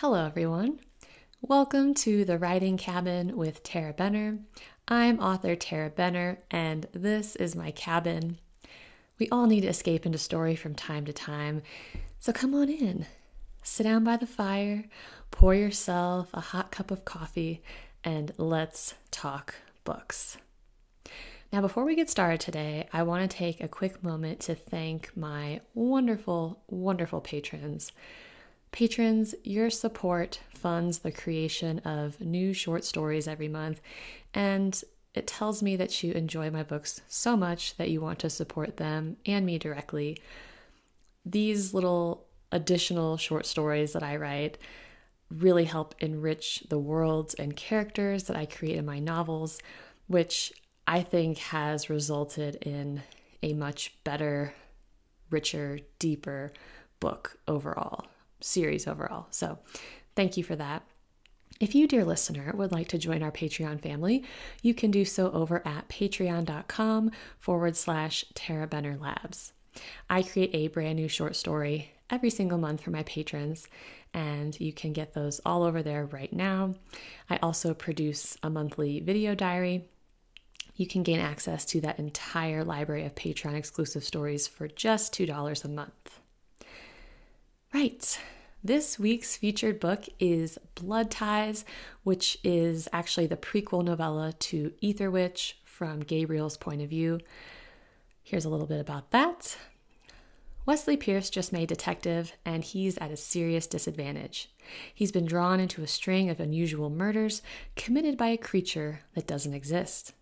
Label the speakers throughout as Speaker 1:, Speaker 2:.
Speaker 1: Hello, everyone. Welcome to the Writing Cabin with Tarah Benner. I'm author Tarah Benner, and this is my cabin. We all need to escape into story from time to time, so come on in. Sit down by the fire, pour yourself a hot cup of coffee, and let's talk books. Now, before we get started today, I want to take a quick moment to thank my wonderful, wonderful patrons. Patrons, your support funds the creation of new short stories every month, and it tells me that you enjoy my books so much that you want to support them and me directly. These little additional short stories that I write really help enrich the worlds and characters that I create in my novels, which I think has resulted in a much better, richer, deeper book overall series overall. So thank you for that. If you, dear listener, would like to join our Patreon family, you can do so over at patreon.com forward slash Tarah Benner Labs. I create a brand new short story every single month for my patrons, and you can get those all over there right now. I also produce a monthly video diary. You can gain access to that entire library of Patreon exclusive stories for just $2 a month. Right. This week's featured book is Blood Ties, which is actually the prequel novella to Ether Witch from Gabriel's point of view. Here's a little bit about that. Wesley Pierce just made detective, and he's at a serious disadvantage. He's been drawn into a string of unusual murders committed by a creature that doesn't exist.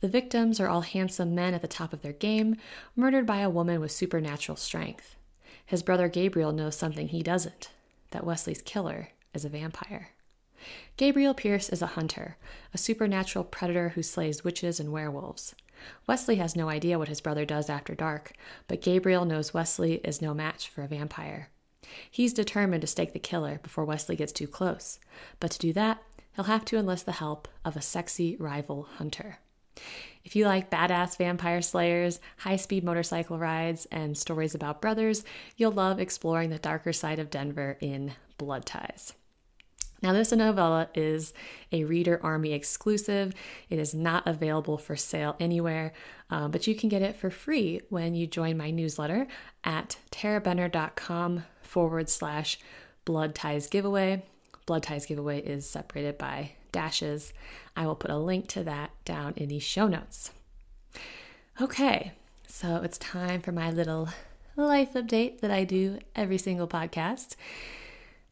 Speaker 1: The victims are all handsome men at the top of their game, murdered by a woman with supernatural strength. His brother Gabriel knows something he doesn't that Wesley's killer is a vampire. Gabriel Pierce is a hunter, a supernatural predator who slays witches and werewolves. Wesley has no idea what his brother does after dark, but Gabriel knows Wesley is no match for a vampire. He's determined to stake the killer before Wesley gets too close, but to do that, he'll have to enlist the help of a sexy rival hunter. If you like badass vampire slayers, high speed motorcycle rides, and stories about brothers, you'll love exploring the darker side of Denver in Blood Ties. Now, this novella is a Reader Army exclusive. It is not available for sale anywhere, um, but you can get it for free when you join my newsletter at tarahbenner.com forward slash blood ties giveaway. Blood ties giveaway is separated by dashes. I will put a link to that down in the show notes. Okay, so it's time for my little life update that I do every single podcast.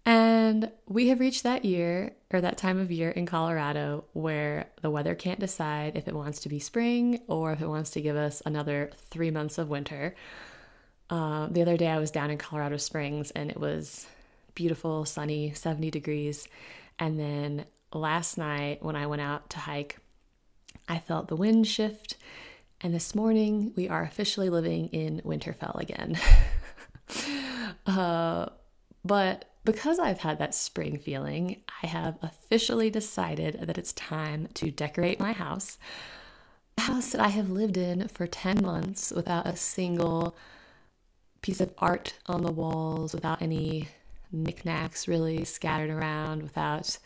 Speaker 1: And we have reached that year or that time of year in Colorado where the weather can't decide if it wants to be spring or if it wants to give us another three months of winter. Uh, the other day I was down in Colorado Springs and it was beautiful, sunny, 70 degrees. And then last night when I went out to hike, I felt the wind shift. And this morning, we are officially living in Winterfell again. uh, but because I've had that spring feeling, I have officially decided that it's time to decorate my house. A house that I have lived in for 10 months without a single piece of art on the walls, without any knickknacks really scattered around, without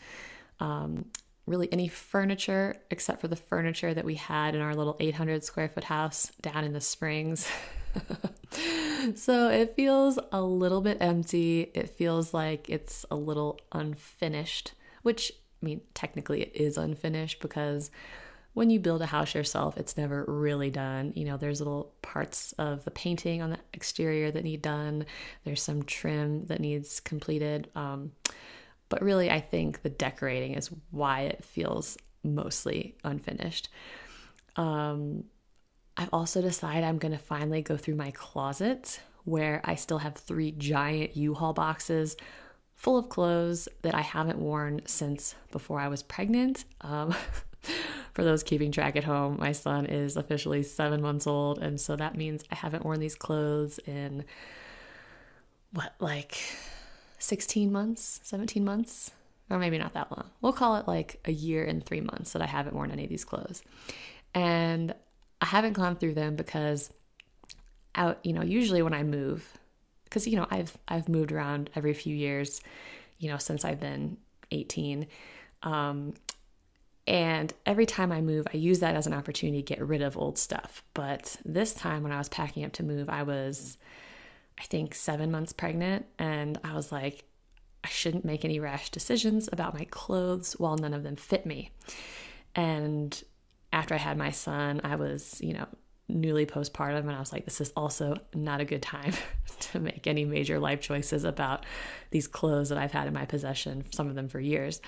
Speaker 1: um, really any furniture except for the furniture that we had in our little 800 square foot house down in the springs. so it feels a little bit empty. It feels like it's a little unfinished, which I mean, technically it is unfinished because when you build a house yourself, it's never really done. You know, there's little parts of the painting on the exterior that need done, there's some trim that needs completed. Um, but really, I think the decorating is why it feels mostly unfinished. Um, I've also decided I'm going to finally go through my closet where I still have three giant U Haul boxes full of clothes that I haven't worn since before I was pregnant. Um, for those keeping track at home, my son is officially seven months old, and so that means I haven't worn these clothes in what, like 16 months, 17 months, or maybe not that long. We'll call it like a year and three months that I haven't worn any of these clothes. And I haven't gone through them because out, you know, usually when I move, because you know, I've I've moved around every few years. you know, since I've been 18. Um, and every time I move, I use that as an opportunity to get rid of old stuff. But this time when I was packing up to move, I was, I think, seven months pregnant. And I was like, I shouldn't make any rash decisions about my clothes while none of them fit me. And after I had my son, I was, you know, newly postpartum and I was like, this is also not a good time to make any major life choices about these clothes that I've had in my possession, some of them for years.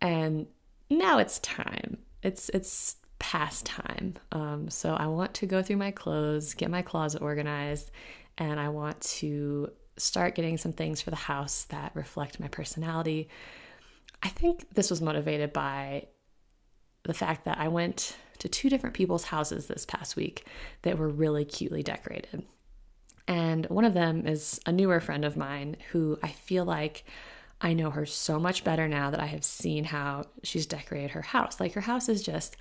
Speaker 1: And now it's time. It's it's past time. Um, so I want to go through my clothes, get my closet organized, and I want to start getting some things for the house that reflect my personality. I think this was motivated by the fact that I went to two different people's houses this past week that were really cutely decorated. And one of them is a newer friend of mine who I feel like I know her so much better now that I have seen how she's decorated her house. Like her house is just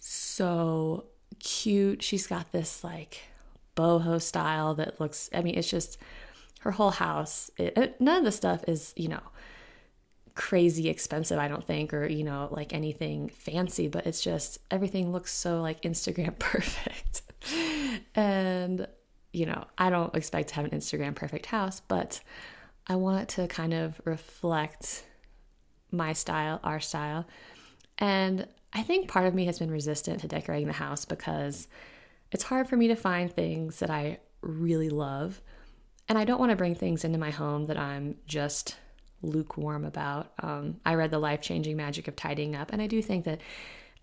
Speaker 1: so cute. She's got this like boho style that looks, I mean, it's just her whole house. It, none of the stuff is, you know, crazy expensive, I don't think, or, you know, like anything fancy, but it's just everything looks so like Instagram perfect. and, you know, I don't expect to have an Instagram perfect house, but I want it to kind of reflect my style, our style. And I think part of me has been resistant to decorating the house because it's hard for me to find things that I really love. And I don't want to bring things into my home that I'm just lukewarm about. Um, I read The Life Changing Magic of Tidying Up, and I do think that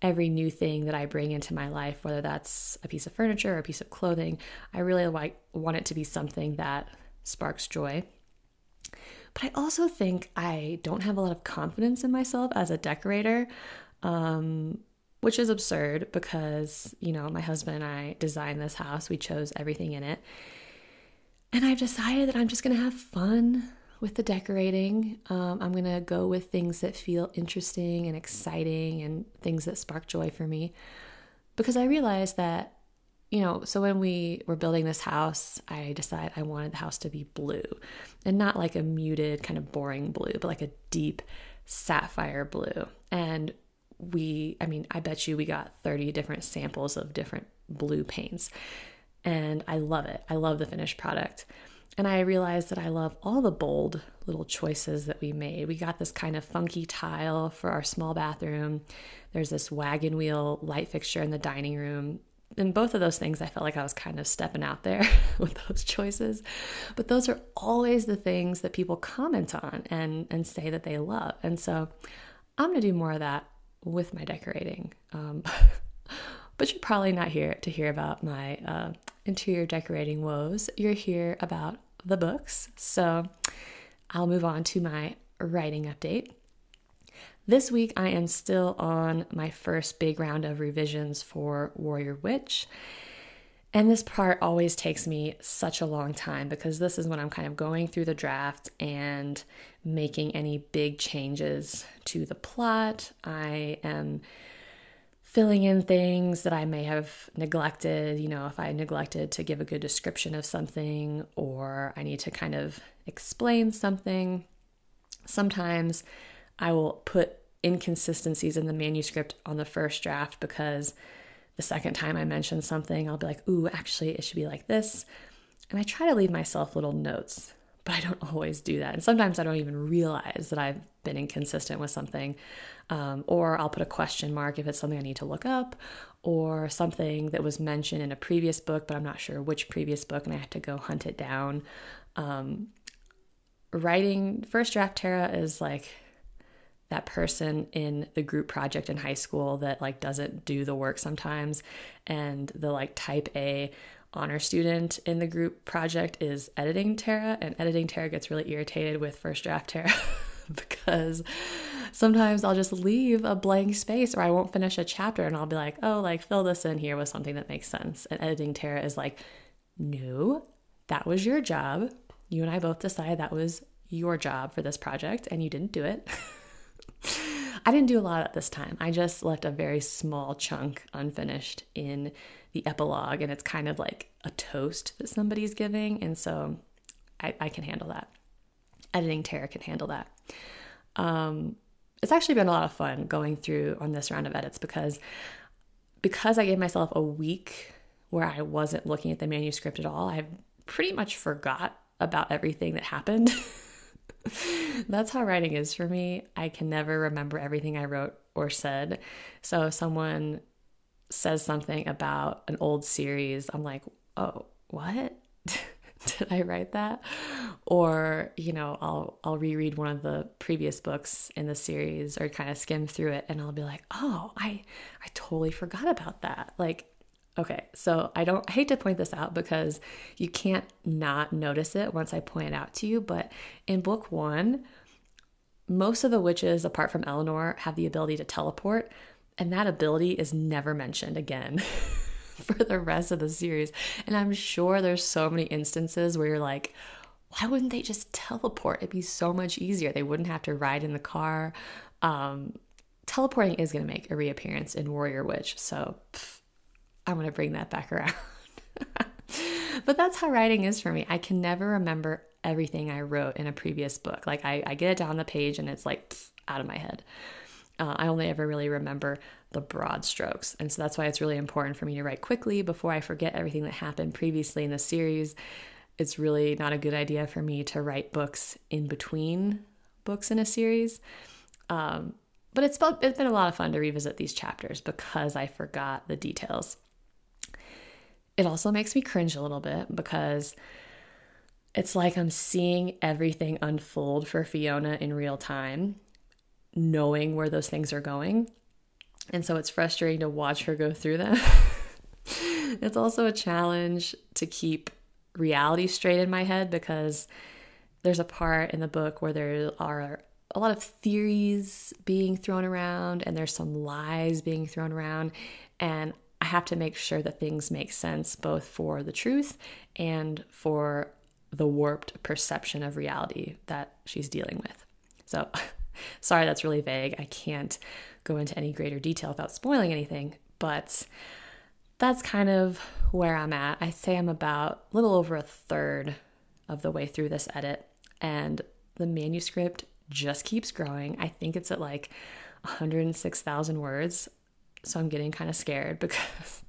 Speaker 1: every new thing that I bring into my life, whether that's a piece of furniture or a piece of clothing, I really like want it to be something that sparks joy. But I also think I don't have a lot of confidence in myself as a decorator, um, which is absurd because, you know, my husband and I designed this house, we chose everything in it. And I've decided that I'm just going to have fun with the decorating. Um, I'm going to go with things that feel interesting and exciting and things that spark joy for me because I realized that you know, so when we were building this house, I decided I wanted the house to be blue and not like a muted, kind of boring blue, but like a deep sapphire blue. And we, I mean, I bet you we got 30 different samples of different blue paints. And I love it. I love the finished product. And I realized that I love all the bold little choices that we made. We got this kind of funky tile for our small bathroom. There's this wagon wheel light fixture in the dining room in both of those things, I felt like I was kind of stepping out there with those choices. But those are always the things that people comment on and, and say that they love. And so I'm going to do more of that with my decorating. Um, but you're probably not here to hear about my uh, interior decorating woes. You're here about the books. So I'll move on to my writing update. This week, I am still on my first big round of revisions for Warrior Witch. And this part always takes me such a long time because this is when I'm kind of going through the draft and making any big changes to the plot. I am filling in things that I may have neglected. You know, if I neglected to give a good description of something or I need to kind of explain something. Sometimes I will put inconsistencies in the manuscript on the first draft because the second time I mention something, I'll be like, ooh, actually, it should be like this. And I try to leave myself little notes, but I don't always do that. And sometimes I don't even realize that I've been inconsistent with something. Um, or I'll put a question mark if it's something I need to look up, or something that was mentioned in a previous book, but I'm not sure which previous book, and I have to go hunt it down. Um, writing first draft Tarah is like that person in the group project in high school that like doesn't do the work sometimes and the like type A honor student in the group project is editing Tarah and editing Tarah gets really irritated with first draft Tarah because sometimes I'll just leave a blank space or I won't finish a chapter and I'll be like, "Oh, like fill this in here with something that makes sense." And editing Tarah is like, "No, that was your job. You and I both decided that was your job for this project and you didn't do it." I didn't do a lot at this time. I just left a very small chunk unfinished in the epilogue, and it's kind of like a toast that somebody's giving. And so I, I can handle that. editing Tarah can handle that. Um, it's actually been a lot of fun going through on this round of edits because because I gave myself a week where I wasn't looking at the manuscript at all. I pretty much forgot about everything that happened. That's how writing is for me. I can never remember everything I wrote or said. So if someone says something about an old series, I'm like, oh, what? Did I write that? Or, you know, I'll I'll reread one of the previous books in the series or kind of skim through it and I'll be like, "Oh, I I totally forgot about that." Like Okay, so I don't I hate to point this out because you can't not notice it once I point it out to you, but in book 1, most of the witches apart from Eleanor have the ability to teleport, and that ability is never mentioned again for the rest of the series. And I'm sure there's so many instances where you're like, why wouldn't they just teleport? It'd be so much easier. They wouldn't have to ride in the car. Um, teleporting is going to make a reappearance in Warrior Witch, so I'm going to bring that back around. but that's how writing is for me. I can never remember everything I wrote in a previous book. Like I, I get it down the page and it's like out of my head. Uh, I only ever really remember the broad strokes. And so that's why it's really important for me to write quickly before I forget everything that happened previously in the series. It's really not a good idea for me to write books in between books in a series. Um, but it's, it's been a lot of fun to revisit these chapters because I forgot the details. It also makes me cringe a little bit because it's like I'm seeing everything unfold for Fiona in real time, knowing where those things are going. And so it's frustrating to watch her go through them. it's also a challenge to keep reality straight in my head because there's a part in the book where there are a lot of theories being thrown around and there's some lies being thrown around. And have to make sure that things make sense both for the truth and for the warped perception of reality that she's dealing with. So, sorry, that's really vague. I can't go into any greater detail without spoiling anything, but that's kind of where I'm at. I say I'm about a little over a third of the way through this edit, and the manuscript just keeps growing. I think it's at like 106,000 words. So I'm getting kind of scared because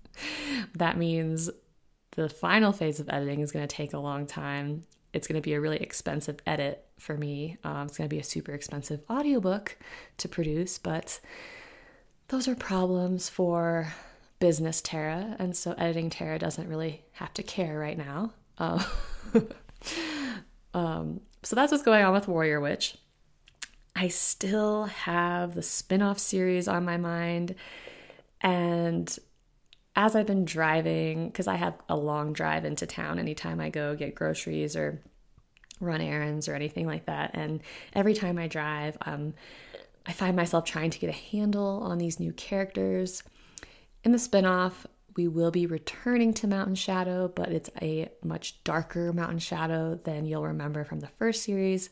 Speaker 1: that means the final phase of editing is going to take a long time. It's going to be a really expensive edit for me. Um, it's going to be a super expensive audiobook to produce, but those are problems for business Tarah. And so editing Tarah doesn't really have to care right now. Uh, um, so that's what's going on with Warrior Witch. I still have the spin off series on my mind. And as I've been driving, because I have a long drive into town anytime I go get groceries or run errands or anything like that. And every time I drive, um, I find myself trying to get a handle on these new characters. In the spinoff, we will be returning to Mountain Shadow, but it's a much darker Mountain Shadow than you'll remember from the first series.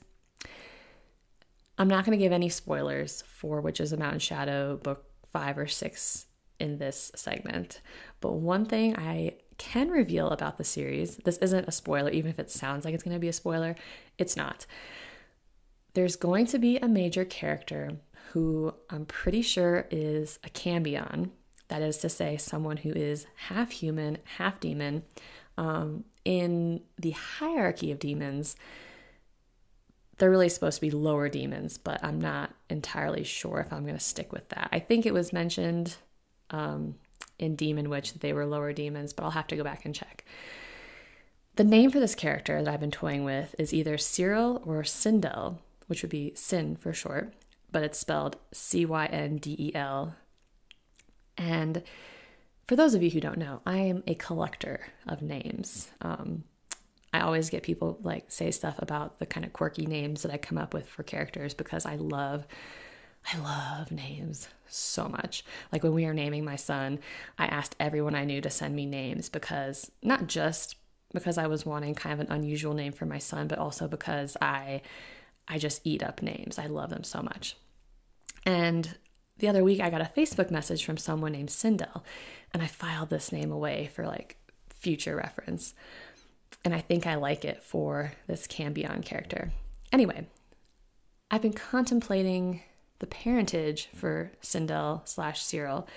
Speaker 1: I'm not going to give any spoilers for Witches of Mountain Shadow book five or six in this segment. But one thing I can reveal about the series this isn't a spoiler, even if it sounds like it's going to be a spoiler, it's not. There's going to be a major character who I'm pretty sure is a cambion. That is to say, someone who is half human, half demon. Um, in the hierarchy of demons, they're really supposed to be lower demons, but I'm not entirely sure if I'm going to stick with that. I think it was mentioned um, in Demon Witch that they were lower demons, but I'll have to go back and check. The name for this character that I've been toying with is either Cyril or Cyndel, which would be Sin for short, but it's spelled C Y N D E L. And for those of you who don't know, I am a collector of names. Um, I always get people like say stuff about the kind of quirky names that I come up with for characters because I love I love names so much. Like when we were naming my son, I asked everyone I knew to send me names because not just because I was wanting kind of an unusual name for my son, but also because I I just eat up names. I love them so much. And the other week I got a Facebook message from someone named Cindel, and I filed this name away for like future reference. And I think I like it for this Cambion character. anyway, I've been contemplating the parentage for Cyndel slash Cyril.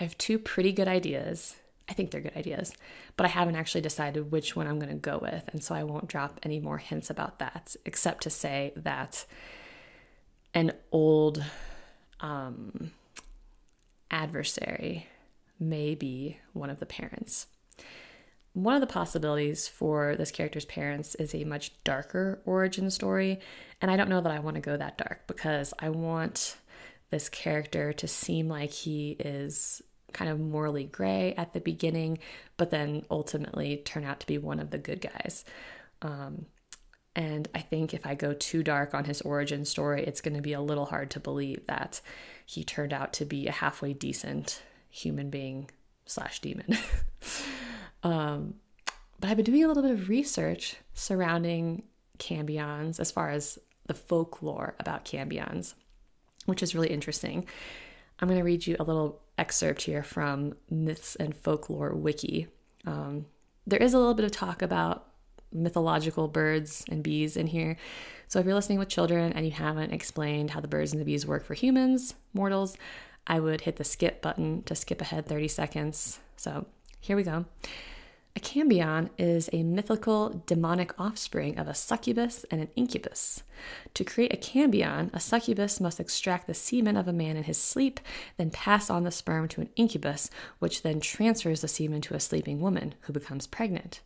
Speaker 1: I have two pretty good ideas. I think they're good ideas, but I haven't actually decided which one I'm going to go with. And so I won't drop any more hints about that, except to say that an old um, adversary may be one of the parents. One of the possibilities for this character's parents is a much darker origin story, and I don't know that I want to go that dark because I want this character to seem like he is kind of morally gray at the beginning, but then ultimately turn out to be one of the good guys. Um, and I think if I go too dark on his origin story, it's going to be a little hard to believe that he turned out to be a halfway decent human being slash demon. um, but I've been doing a little bit of research surrounding cambions as far as the folklore about cambions, which is really interesting. I'm going to read you a little excerpt here from Myths and Folklore Wiki. Um, there is a little bit of talk about mythological birds and bees in here. So if you're listening with children and you haven't explained how the birds and the bees work for humans, mortals, I would hit the skip button to skip ahead 30 seconds. So here we go. A cambion is a mythical demonic offspring of a succubus and an incubus. To create a cambion, a succubus must extract the semen of a man in his sleep, then pass on the sperm to an incubus, which then transfers the semen to a sleeping woman who becomes pregnant.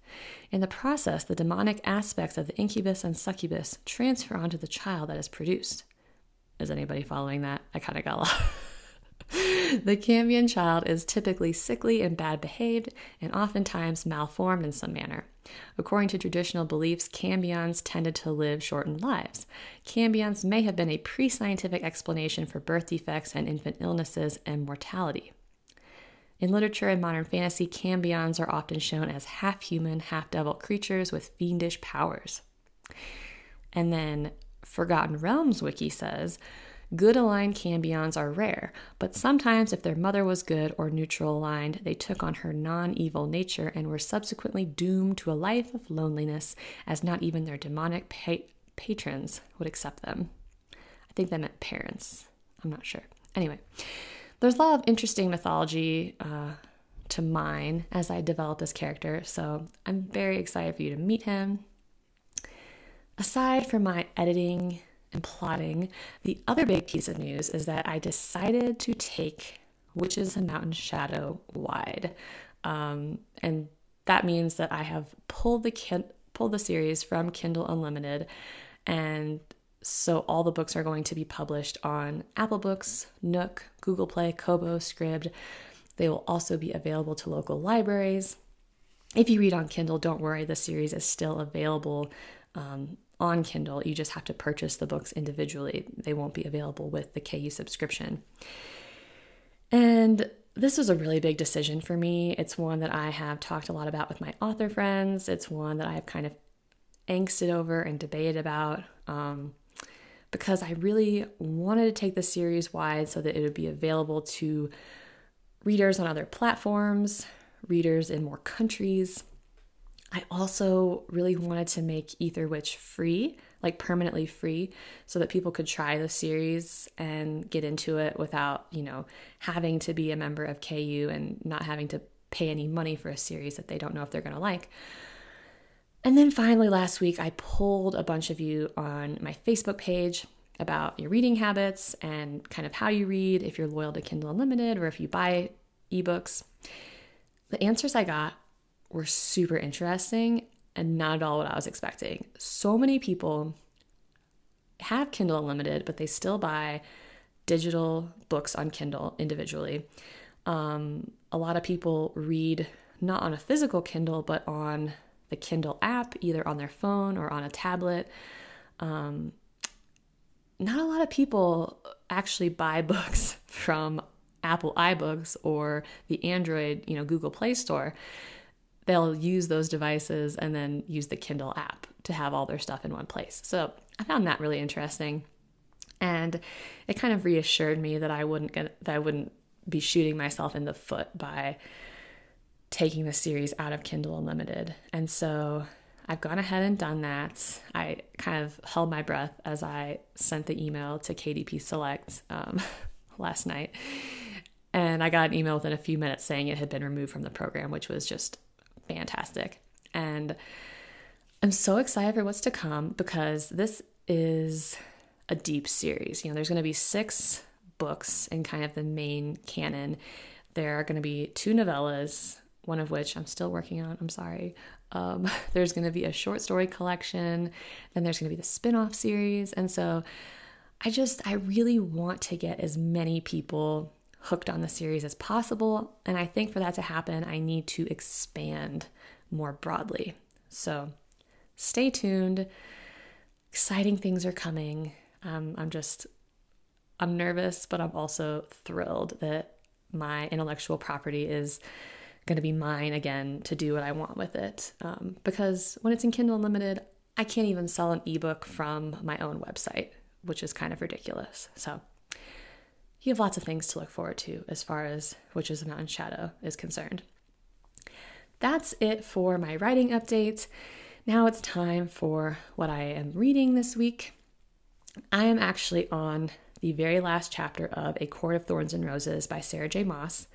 Speaker 1: In the process, the demonic aspects of the incubus and succubus transfer onto the child that is produced. Is anybody following that? I kind of got lost. the Cambion child is typically sickly and bad behaved, and oftentimes malformed in some manner. According to traditional beliefs, cambions tended to live shortened lives. Cambions may have been a pre scientific explanation for birth defects and infant illnesses and mortality. In literature and modern fantasy, cambions are often shown as half human, half devil creatures with fiendish powers. And then Forgotten Realms Wiki says Good aligned cambions are rare, but sometimes if their mother was good or neutral aligned, they took on her non evil nature and were subsequently doomed to a life of loneliness, as not even their demonic pa- patrons would accept them. I think that meant parents. I'm not sure. Anyway, there's a lot of interesting mythology uh, to mine as I develop this character, so I'm very excited for you to meet him. Aside from my editing and plotting. The other big piece of news is that I decided to take Witches and Mountain Shadow wide. Um, and that means that I have pulled the pulled the series from Kindle Unlimited and so all the books are going to be published on Apple Books, Nook, Google Play, Kobo, Scribd. They will also be available to local libraries. If you read on Kindle, don't worry, the series is still available um, on Kindle. You just have to purchase the books individually, they won't be available with the KU subscription. And this was a really big decision for me. It's one that I have talked a lot about with my author friends. It's one that I have kind of angsted over and debated about um, because I really wanted to take the series wide so that it would be available to readers on other platforms, readers in more countries, I also really wanted to make Ether Witch free, like permanently free, so that people could try the series and get into it without, you know, having to be a member of KU and not having to pay any money for a series that they don't know if they're going to like. And then finally, last week, I pulled a bunch of you on my Facebook page about your reading habits and kind of how you read, if you're loyal to Kindle Unlimited or if you buy ebooks. The answers I got were super interesting and not at all what I was expecting. So many people have Kindle Unlimited, but they still buy digital books on Kindle individually. Um, a lot of people read not on a physical Kindle, but on the Kindle app, either on their phone or on a tablet. Um, not a lot of people actually buy books from Apple iBooks or the Android, you know, Google Play Store they'll use those devices and then use the Kindle app to have all their stuff in one place. So I found that really interesting. And it kind of reassured me that I wouldn't get that I wouldn't be shooting myself in the foot by taking the series out of Kindle Unlimited. And so I've gone ahead and done that. I kind of held my breath as I sent the email to KDP Select um, last night. And I got an email within a few minutes saying it had been removed from the program, which was just fantastic. And I'm so excited for what's to come because this is a deep series. You know, there's going to be six books in kind of the main canon. There are going to be two novellas, one of which I'm still working on. I'm sorry. Um, there's going to be a short story collection. Then there's going to be the spin off series. And so I just, I really want to get as many people hooked on the series as possible. And I think for that to happen, I need to expand more broadly. So stay tuned. Exciting things are coming. Um, I'm just, I'm nervous, but I'm also thrilled that my intellectual property is going to be mine again to do what I want with it. Um, because when it's in Kindle Unlimited, I can't even sell an ebook from my own website, which is kind of ridiculous. So you have lots of things to look forward to as far as Witches of Mountain Shadow is concerned. That's it for my writing update. Now it's time for what I am reading this week. I am actually on the very last chapter of A Court of Thorns and Roses by Sarah J. Maas.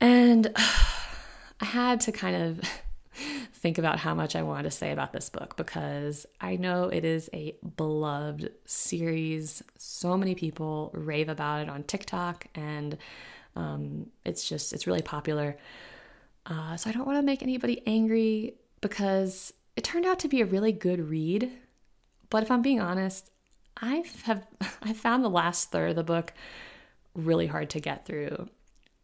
Speaker 1: And I had to kind of think about how much I wanted to say about this book because I know it is a beloved series. So many people rave about it on TikTok, and um, it's just, it's really popular. Uh, so I don't want to make anybody angry because it turned out to be a really good read. But if I'm being honest, I have I found the last third of the book really hard to get through.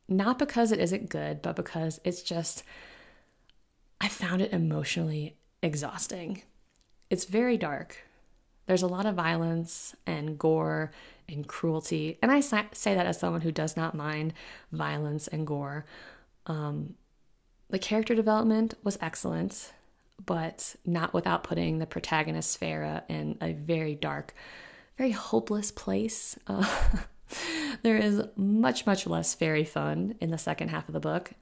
Speaker 1: Not because it isn't good, but because it's just I found it emotionally exhausting. It's very dark. There's a lot of violence and gore and cruelty. And I say that as someone who does not mind violence and gore. Um, the character development was excellent, but not without putting the protagonist Feyre in a very dark, very hopeless place. Uh, there is much, much less fairy fun in the second half of the book.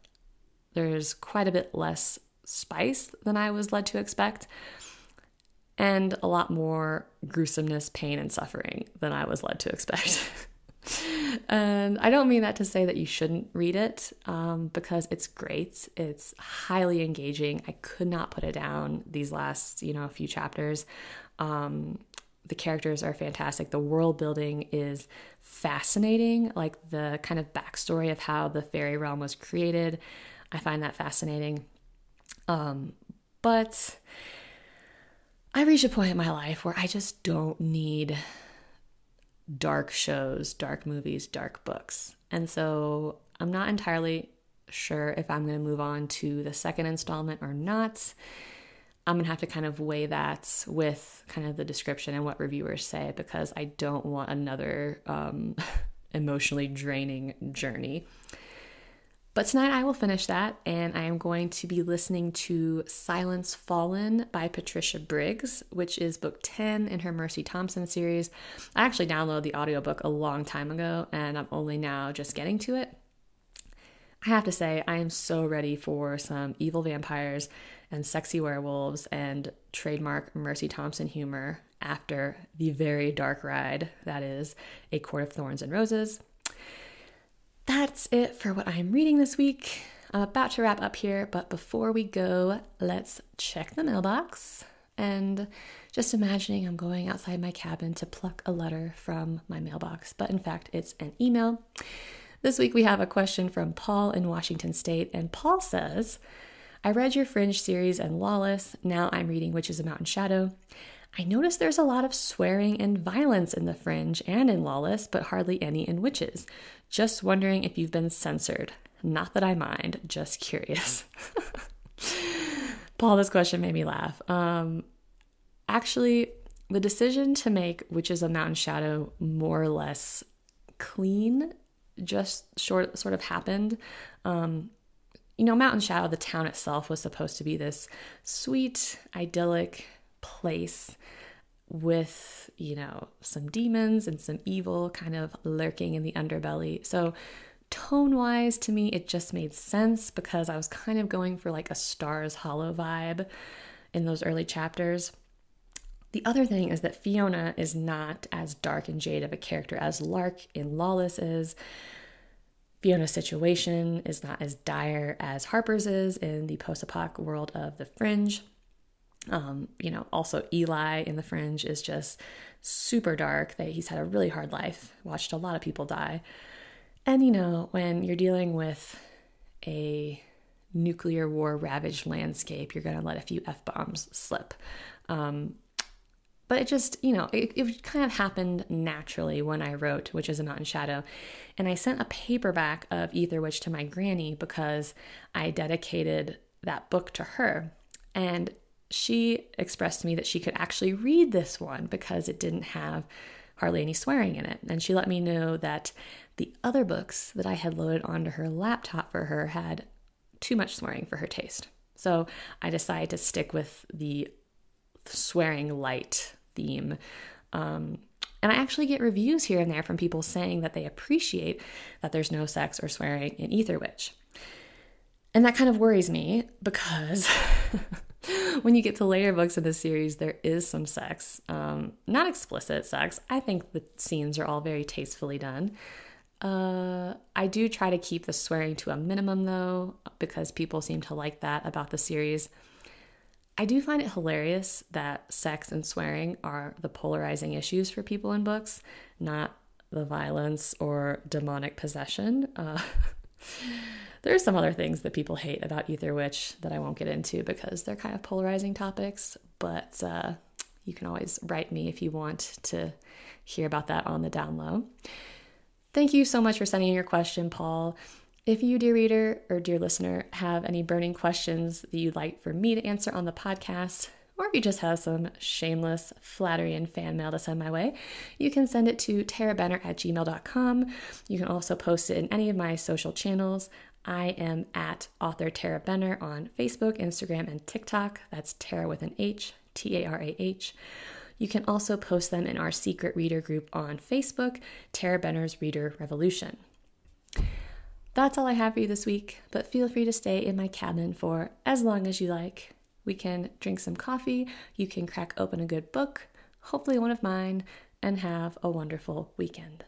Speaker 1: There's quite a bit less spice than I was led to expect, and a lot more gruesomeness, pain, and suffering than I was led to expect. and I don't mean that to say that you shouldn't read it um, because it's great. It's highly engaging. I could not put it down these last, you know, few chapters. Um, the characters are fantastic. The world building is fascinating, like the kind of backstory of how the fairy realm was created. I find that fascinating. Um, but I reached a point in my life where I just don't need dark shows, dark movies, dark books. And so I'm not entirely sure if I'm going to move on to the second installment or not. I'm going to have to kind of weigh that with kind of the description and what reviewers say because I don't want another um, emotionally draining journey. But tonight I will finish that, and I am going to be listening to Silence Fallen by Patricia Briggs, which is book 10 in her Mercy Thompson series. I actually downloaded the audiobook a long time ago, and I'm only now just getting to it. I have to say, I am so ready for some evil vampires and sexy werewolves and trademark Mercy Thompson humor after the very dark ride that is A Court of Thorns and Roses that's it for what I'm reading this week. I'm about to wrap up here, but before we go, let's check the mailbox. And just imagining I'm going outside my cabin to pluck a letter from my mailbox, but in fact, it's an email. This week we have a question from Paul in Washington State, and Paul says, I read your Fringe series and Lawless. Now I'm reading Witches of Mountain Shadow. I noticed there's a lot of swearing and violence in The Fringe and in Lawless, but hardly any in Witches. Just wondering if you've been censored. Not that I mind, just curious. Paul, this question made me laugh. Um, actually, the decision to make Witches of Mountain Shadow more or less clean just short sort of happened. Um, you know, Mountain Shadow, the town itself was supposed to be this sweet, idyllic place with, you know, some demons and some evil kind of lurking in the underbelly. So, tone wise, to me, it just made sense because I was kind of going for like a Stars Hollow vibe in those early chapters. The other thing is that Fiona is not as dark and jade of a character as Lark in Lawless is. Fiona's situation is not as dire as Harper's is in the post apoc world of The Fringe. Um, you know, also Eli in The Fringe is just super dark. That he's had a really hard life, watched a lot of people die. And you know, when you're dealing with a nuclear war ravaged landscape, you're going to let a few F bombs slip. Um, but it just, you know, it, it kind of happened naturally when I wrote Witches of Mountain Shadow. And I sent a paperback of Ether Witch to my granny because I dedicated that book to her. And she expressed to me that she could actually read this one because it didn't have hardly any swearing in it. And she let me know that the other books that I had loaded onto her laptop for her had too much swearing for her taste. So I decided to stick with the swearing light theme. Um, and I actually get reviews here and there from people saying that they appreciate that there's no sex or swearing in Ether Witch. And that kind of worries me because when you get to later books in the series, there is some sex. Um, not explicit sex. I think the scenes are all very tastefully done. Uh, I do try to keep the swearing to a minimum though, because people seem to like that about the series. I do find it hilarious that sex and swearing are the polarizing issues for people in books, not the violence or demonic possession. Uh, there are some other things that people hate about Ether Witch that I won't get into because they're kind of polarizing topics, but uh, you can always write me if you want to hear about that on the down low. Thank you so much for sending in your question, Paul. If you, dear reader or dear listener, have any burning questions that you'd like for me to answer on the podcast, or if you just have some shameless flattery and fan mail to send my way, you can send it to tarahbenner at gmail.com. You can also post it in any of my social channels. I am at author Tarah Benner on Facebook, Instagram, and TikTok. That's Tara with an H, T A R A H. You can also post them in our secret reader group on Facebook, Tarah Benner's Reader Revolution. That's all I have for you this week, but feel free to stay in my cabin for as long as you like. We can drink some coffee, you can crack open a good book, hopefully one of mine, and have a wonderful weekend.